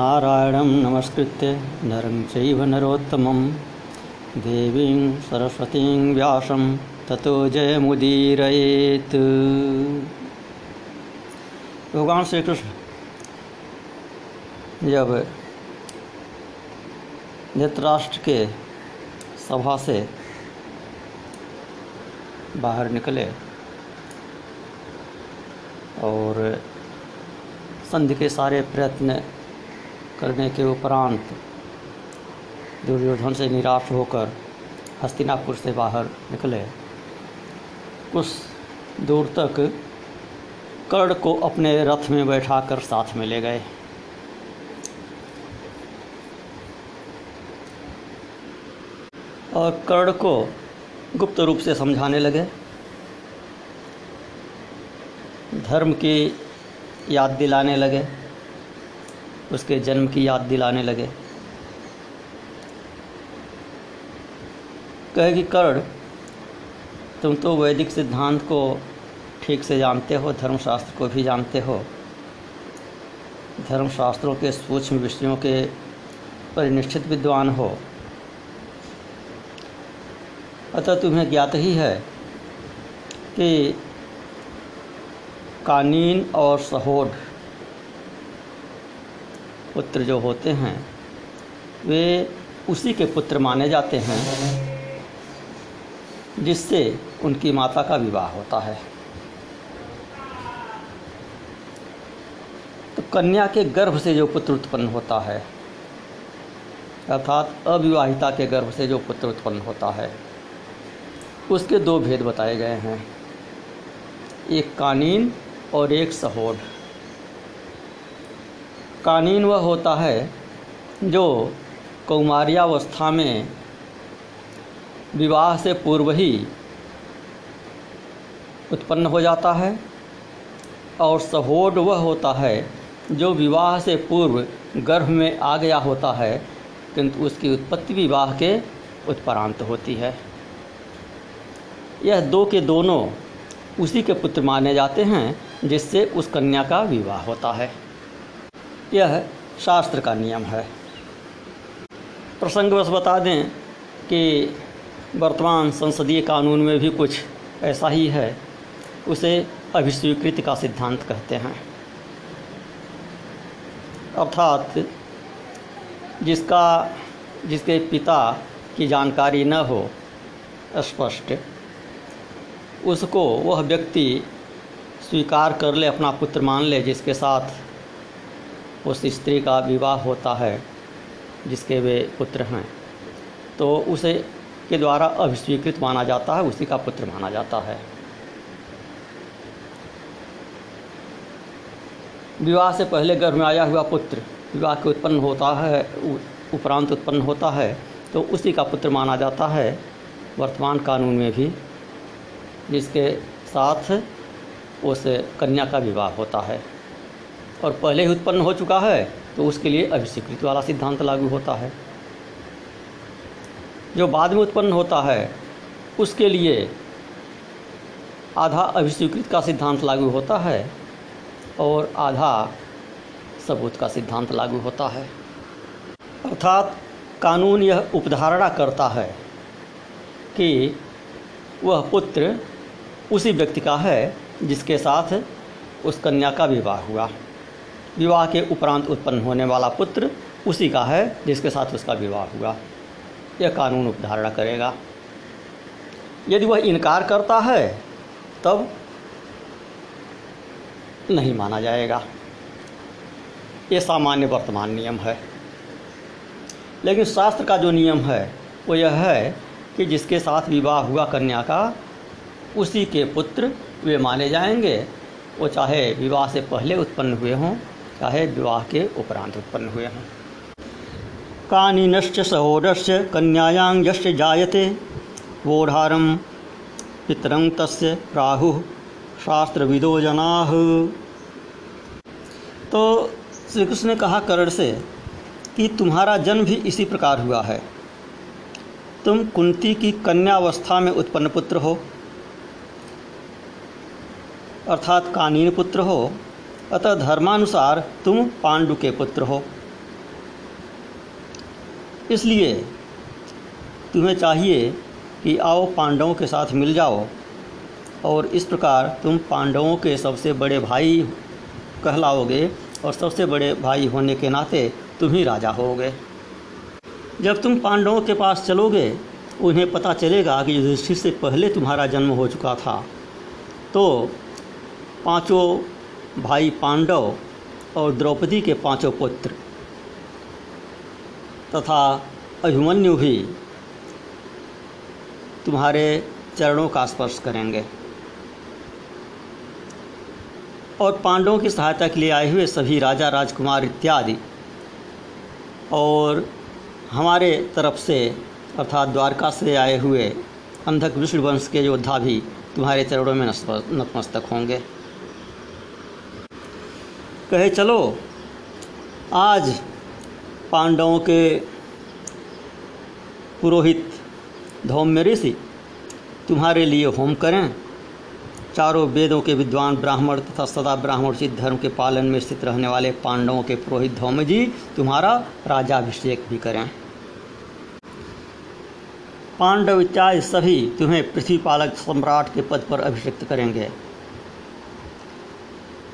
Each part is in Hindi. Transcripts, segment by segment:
नारायणं नमस्कृत्य नरं चैव नरोत्तमं। देवीं सरस्वतीं व्यासं ततो जयमुदीरयेत्। भगवान श्री कृष्ण जब धृतराष्ट्र के सभा से बाहर निकले और संधि के सारे प्रयत्न करने के उपरांत दुर्योधन से निराश होकर हस्तिनापुर से बाहर निकले। कुछ दूर तक कर्ण को अपने रथ में बैठाकर साथ में ले गए। और कर्ण को गुप्त रूप से समझाने लगे। धर्म की याद दिलाने लगे। उसके जन्म की याद दिलाने लगे। कहे कि, कर्ण, तुम तो वैदिक सिद्धांत को ठीक से जानते हो, धर्मशास्त्र को भी जानते हो। धर्मशास्त्रों के सूक्ष्म विषयों के परिनिष्ठित विद्वान हो। अतः तुम्हें ज्ञात ही है कि कानीन और सहोड पुत्र जो होते हैं, वे उसी के पुत्र माने जाते हैं, जिससे उनकी माता का विवाह होता है। तो कन्या के गर्भ से जो पुत्र उत्पन्न होता है, अर्थात अविवाहिता के गर्भ से जो पुत्र उत्पन्न होता है, उसके दो भेद बताए गए हैं। एक कानीन और एक सहोड कानीन वह होता है जो कौमार्यावस्था में विवाह से पूर्व ही उत्पन्न हो जाता है और सहोड वह होता है जो विवाह से पूर्व गर्भ में आ गया होता है, किंतु उसकी उत्पत्ति विवाह के उत्परांत होती है। यह दो के दोनों उसी के पुत्र माने जाते हैं, जिससे उस कन्या का विवाह होता है। यह शास्त्र का नियम है। प्रसंगवश बता दें कि वर्तमान संसदीय कानून में भी कुछ ऐसा ही है, उसे अभिस्वीकृति का सिद्धांत कहते हैं। अर्थात जिसका, जिसके पिता की जानकारी न हो स्पष्ट उसको वह व्यक्ति स्वीकार कर ले, अपना पुत्र मान ले, जिसके साथ उस स्त्री का विवाह होता है, जिसके वे पुत्र हैं। तो उसे के द्वारा अभिस्वीकृत माना जाता है, उसी का पुत्र माना जाता है। विवाह से पहले गर्भ में आया हुआ पुत्र विवाह के उत्पन्न होता है उपरांत उत्पन्न होता है तो उसी का पुत्र माना जाता है, वर्तमान कानून में भी, जिसके साथ उस कन्या का विवाह होता है। और पहले ही उत्पन्न हो चुका है तो उसके लिए अभिस्वीकृत वाला सिद्धांत लागू होता है। जो बाद में उत्पन्न होता है, उसके लिए आधा अभिस्वीकृत का सिद्धांत लागू होता है और आधा सबूत का सिद्धांत लागू होता है। अर्थात कानून यह उपधारणा करता है कि वह पुत्र उसी व्यक्ति का है जिसके साथ उस कन्या का विवाह हुआ। विवाह के उपरांत उत्पन्न होने वाला पुत्र उसी का है, जिसके साथ उसका विवाह हुआ। यह कानून उपधारणा करेगा। यदि वह इनकार करता है, तब नहीं माना जाएगा। ये सामान्य वर्तमान नियम है। लेकिन शास्त्र का जो नियम है, वो यह है कि जिसके साथ विवाह हुआ कन्या का, उसी के पुत्र वे माने जाएँगे। वो चाहे विवाह से पहले उत्पन्न हुए हों चाहे विवाह के उपरांत उत्पन्न हुए हों। कानीनश्च सहोदरश्च कन्यायां यश्च जायते, वोढारं पितरं तस्य प्राहुः, शास्त्रविदो जनाः। तो श्री कृष्ण ने कहा करण से कि तुम्हारा जन्म भी इसी प्रकार हुआ है। तुम कुंती की कन्यावस्था में उत्पन्न पुत्र हो, अर्थात कानीन पुत्र हो अतः धर्मानुसार तुम पांडु के पुत्र हो। इसलिए तुम्हें चाहिए कि आओ पांडवों के साथ मिल जाओ और इस प्रकार तुम पांडवों के सबसे बड़े भाई कहलाओगे और सबसे बड़े भाई होने के नाते तुम ही राजा होगे। जब तुम पांडवों के पास चलोगे, उन्हें पता चलेगा कि युधिष्ठिर से पहले तुम्हारा जन्म हो चुका था। तो पाँचों भाई पांडव और द्रौपदी के पाँचों पुत्र, तथा अभिमन्यु भी तुम्हारे चरणों का स्पर्श करेंगे। और पांडवों की सहायता के लिए आए हुए सभी राजा, राजकुमार इत्यादि, और हमारे तरफ़ से अर्थात द्वारका से आए हुए अंधक विष्णु वंश के योद्धा भी तुम्हारे चरणों में नतमस्तक होंगे। कहे, चलो, आज पांडवों के पुरोहित धौम्य ऋषि तुम्हारे लिए होम करें। चारों वेदों के विद्वान ब्राह्मण तथा सदा ब्राह्मण सिद्ध धर्म के पालन में स्थित रहने वाले पांडवों के पुरोहित धौम्य जी तुम्हारा राजाभिषेक भी करें। पांडव इत्यादि सभी तुम्हें पृथ्वी पालक सम्राट के पद पर अभिषिक्त करेंगे।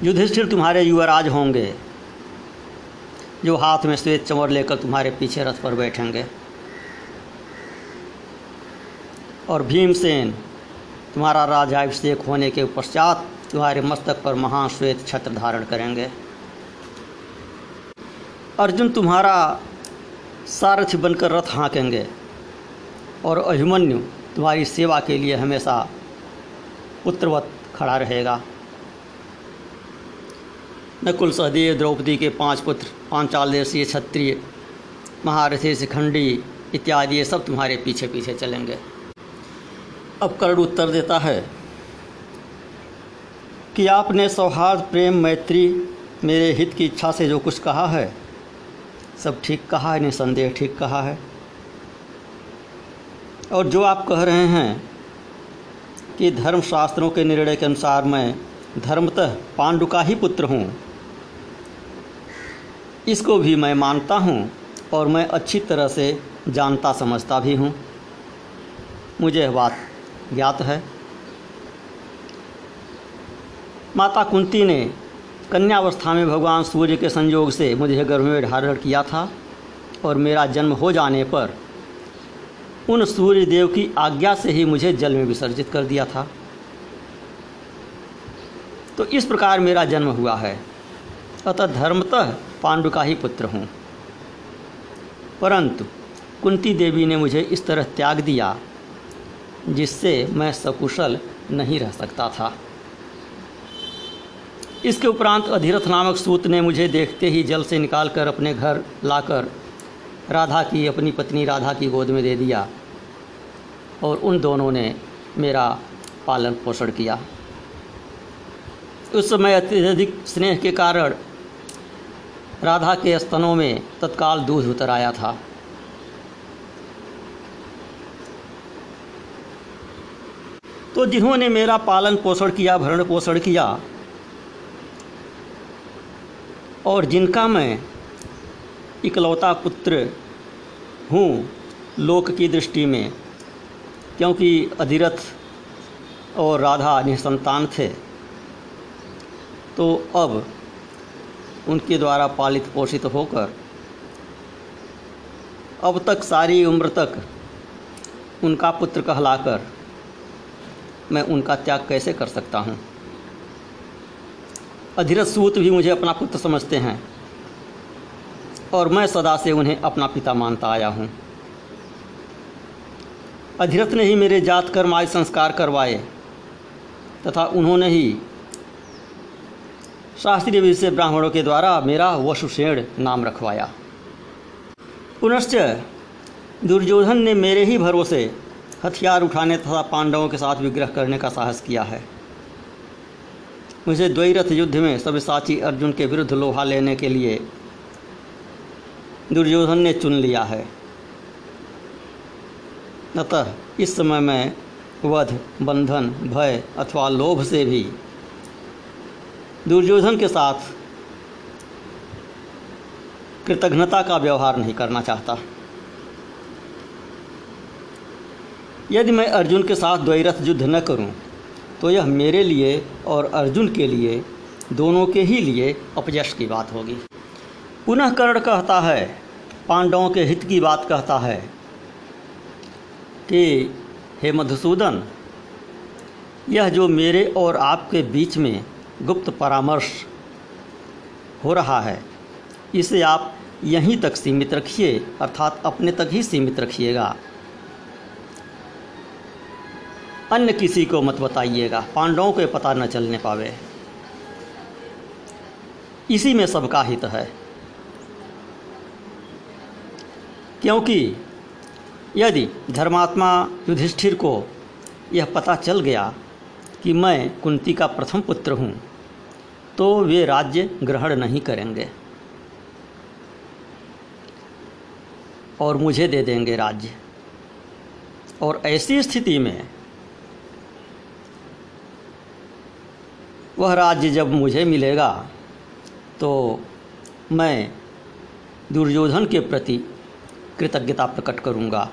युधिष्ठिर तुम्हारे युवराज होंगे, जो हाथ में श्वेत चंवर लेकर तुम्हारे पीछे रथ पर बैठेंगे। और भीमसेन, तुम्हारा राजाभिषेक होने के पश्चात तुम्हारे मस्तक पर महान श्वेत छत्र धारण करेंगे। अर्जुन तुम्हारा सारथी बनकर रथ हाँकेंगे और अभिमन्यु तुम्हारी सेवा के लिए हमेशा पुत्रवत खड़ा रहेगा। नकुल सहदेव द्रौपदी के पाँच पुत्र पांचाल देशीय क्षत्रिय, महारथी शिखंडी इत्यादि ये सब तुम्हारे पीछे पीछे चलेंगे। अब कर्ण उत्तर देता है कि आपने सौहार्द, प्रेम, मैत्री, मेरे हित की इच्छा से जो कुछ कहा है, सब ठीक कहा है, निसंदेह ठीक कहा है। और जो आप कह रहे हैं कि धर्मशास्त्रों के निर्णय के अनुसार मैं धर्मतः पांडु का ही पुत्र हूँ इसको भी मैं मानता हूँ और मैं अच्छी तरह से जानता समझता भी हूँ। मुझे यह बात ज्ञात है। माता कुंती ने कन्यावस्था में भगवान सूर्य के संयोग से मुझे गर्भ में धारण किया था और मेरा जन्म हो जाने पर उन सूर्य देव की आज्ञा से ही मुझे जल में विसर्जित कर दिया था। तो इस प्रकार मेरा जन्म हुआ है। अतः धर्मतः पांडु का ही पुत्र हूँ। परंतु कुंती देवी ने मुझे इस तरह त्याग दिया, जिससे मैं सकुशल नहीं रह सकता था। इसके उपरांत अधिरथ नामक सूत ने मुझे देखते ही जल से निकालकर अपने घर लाकर राधा की, अपनी पत्नी राधा की गोद में दे दिया और उन दोनों ने मेरा पालन पोषण किया। उस समय अत्यधिक स्नेह के कारण राधा के स्तनों में तत्काल दूध उतर आया था। तो जिन्होंने मेरा पालन पोषण किया, भरण पोषण किया, और जिनका मैं इकलौता पुत्र हूँ लोक की दृष्टि में, क्योंकि अधिरथ और राधा निसंतान थे तो अब उनके द्वारा पालित पोषित होकर अब तक सारी उम्र तक उनका पुत्र कहलाकर मैं उनका त्याग कैसे कर सकता हूँ? अधिरथ सूत भी मुझे अपना पुत्र समझते हैं और मैं सदा से उन्हें अपना पिता मानता आया हूँ। अधीरथ ने ही मेरे जात कर्म आदि संस्कार करवाए तथा उन्होंने ही शास्त्रीय विधि से ब्राह्मणों के द्वारा मेरा वसुषेण नाम रखवाया। पुनश्च दुर्योधन ने मेरे ही भरोसे हथियार उठाने तथा पांडवों के साथ विग्रह करने का साहस किया है। मुझे द्वैरथ युद्ध में सब्यसाची अर्जुन के विरुद्ध लोहा लेने के लिए दुर्योधन ने चुन लिया है। अतः इस समय मैं वध, बंधन, भय अथवा लोभ से भी दुर्योधन के साथ कृतघ्नता का व्यवहार नहीं करना चाहता। यदि मैं अर्जुन के साथ द्वैरथ युद्ध न करूँ, तो यह मेरे लिए और अर्जुन के लिए दोनों के ही लिए अपयश की बात होगी। पुनः कर्ण कहता है पांडवों के हित की बात कहता है कि हे मधुसूदन यह जो मेरे और आपके बीच में गुप्त परामर्श हो रहा है। इसे आप यहीं तक सीमित रखिए, अर्थात अपने तक ही सीमित रखिएगा। अन्य किसी को मत बताइएगा, पांडवों को पता न चलने पावे। इसी में सबका हित है। क्योंकि यदि धर्मात्मा युधिष्ठिर को यह पता चल गया कि मैं कुंती का प्रथम पुत्र हूँ तो वे राज्य ग्रहण नहीं करेंगे। और मुझे दे देंगे राज्य। और ऐसी स्थिति में वह राज्य जब मुझे मिलेगा तो मैं दुर्योधन के प्रति कृतज्ञता प्रकट करूँगा।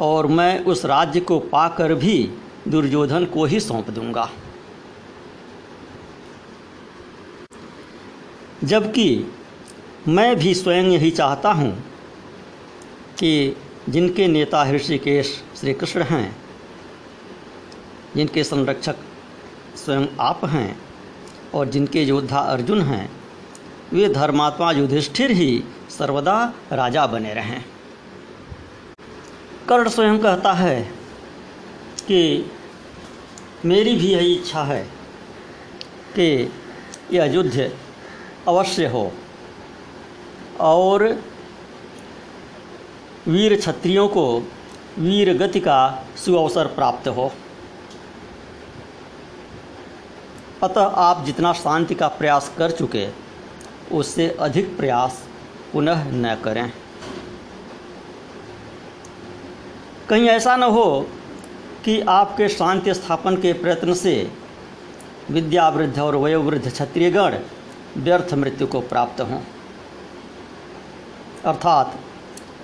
और मैं उस राज्य को पाकर भी दुर्योधन को ही सौंप दूँगा। जबकि मैं भी स्वयं यही चाहता हूँ कि जिनके नेता ऋषिकेश श्री कृष्ण हैं, जिनके संरक्षक स्वयं आप हैं और जिनके योद्धा अर्जुन हैं, वे धर्मात्मा युधिष्ठिर ही सर्वदा राजा बने रहें। कर्ण स्वयं कहता है कि मेरी भी यही इच्छा है कि यह युद्ध अवश्य हो। और वीर क्षत्रियों को वीर गति का सुअवसर प्राप्त हो। अतः आप जितना शांति का प्रयास कर चुके, उससे अधिक प्रयास पुनः न करें। कहीं ऐसा न हो कि आपके शांति स्थापन के प्रयत्न से विद्यावृद्ध और वयोवृद्ध क्षत्रियगण व्यर्थ मृत्यु को प्राप्त हों। अर्थात,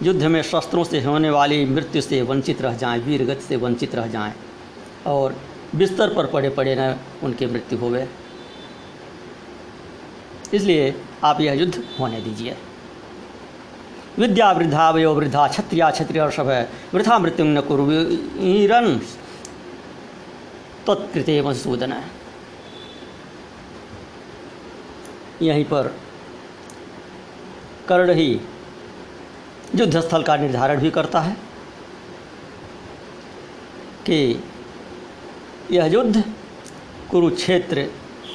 युद्ध में शस्त्रों से होने वाली मृत्यु से वंचित रह जाएँ, वीरगति से वंचित रह जाएँ, और बिस्तर पर पड़े पड़े न उनकी मृत्यु होवे। इसलिए आप यह युद्ध होने दीजिए। विद्या वृद्धा वयो वृद्धा क्षत्रिया क्षत्रिय सब वृथा मृत्यु न कुरन तत्कृते मधुसूदन। यहीं पर कर्ण ही युद्ध स्थल का निर्धारण भी करता है कि यह युद्ध कुरुक्षेत्र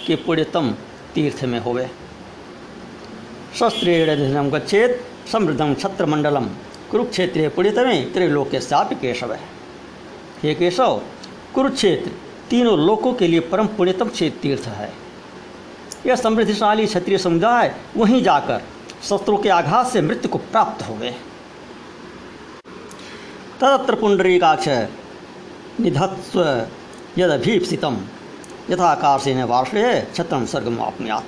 के पुण्यतम तीर्थ में होवे। शस्त्रेण गच्छेत समृद्धम छत्रमंडलम कुरुक्षेत्र पुण्यतमे त्रिलोक साप केशव। है हे केशव, कुरुक्षेत्र तीनों लोकों के लिए परम पुण्यतम तीर्थ है। यह समृद्धिशाली क्षत्रिय समुदाय वहीं जाकर शस्त्रों के आघात से मृत्यु को प्राप्त हो गए तदत्र पुंडरीकाक्ष निधत्स्व यदभीप्सितम। यथाकाशेन वार्षे छत्रम स्वर्गम आपनुयात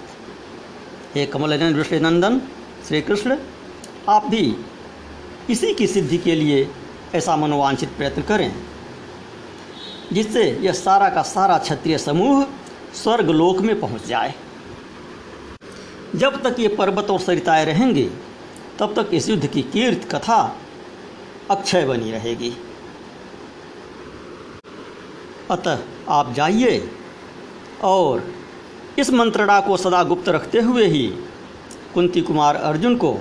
हे कमल नंदन श्री कृष्ण आप भी इसी की सिद्धि के लिए ऐसा मनोवांछित प्रयत्न करें, जिससे यह सारा का सारा क्षत्रिय समूह स्वर्ग लोक में पहुँच जाए। जब तक ये पर्वत और सरिताएँ रहेंगे, तब तक इस युद्ध की कीर्त कथा अक्षय बनी रहेगी। अतः आप जाइए और इस मंत्रणा को सदा गुप्त रखते हुए ही कुंती कुमार अर्जुन को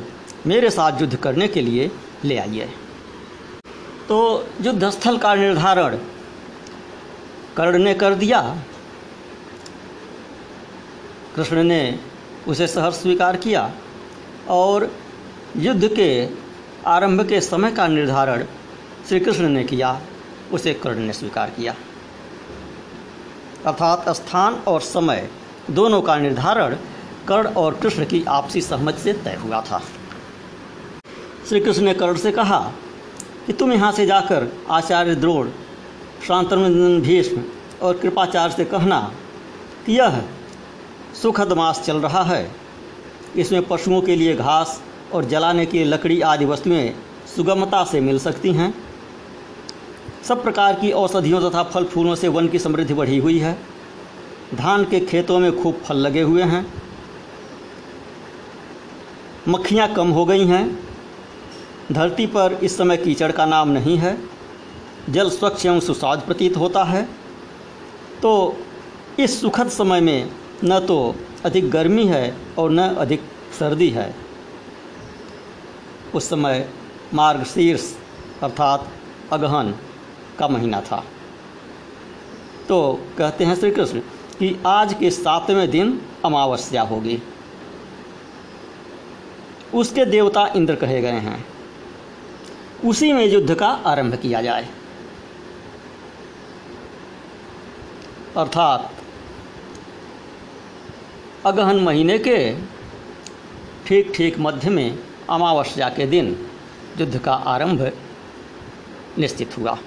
मेरे साथ युद्ध करने के लिए ले आइए। तो युद्ध स्थल का निर्धारण कर्ण ने कर दिया। कृष्ण ने उसे सहर्ष स्वीकार किया और युद्ध के आरंभ के समय का निर्धारण श्री कृष्ण ने किया, उसे कर्ण ने स्वीकार किया। अर्थात स्थान और समय दोनों का निर्धारण कर्ण और कृष्ण की आपसी सहमति से तय हुआ था। श्री कृष्ण ने कर्ण से कहा कि तुम यहाँ से जाकर आचार्य द्रोण शांतनुंदन भीष्म और कृपाचार्य से कहना कि यह सुखद मास चल रहा है। इसमें पशुओं के लिए घास और जलाने की लकड़ी आदि वस्तुएँ सुगमता से मिल सकती हैं। सब प्रकार की औषधियों तथा फल फूलों से वन की समृद्धि बढ़ी हुई है। धान के खेतों में खूब फल लगे हुए हैं। मक्खियाँ कम हो गई हैं। धरती पर इस समय कीचड़ का नाम नहीं है। जल स्वच्छ एवं सुस्वाद प्रतीत होता है। तो इस सुखद समय में न तो अधिक गर्मी है और न अधिक सर्दी है। उस समय मार्गशीर्ष अर्थात अगहन का महीना था। तो कहते हैं श्री कृष्ण कि आज के सातवें दिन अमावस्या होगी। उसके देवता इंद्र कहे गए हैं। उसी में युद्ध का आरंभ किया जाए। अर्थात, अगहन महीने के ठीक ठीक मध्य में अमावस्या के दिन युद्ध का आरंभ निश्चित हुआ।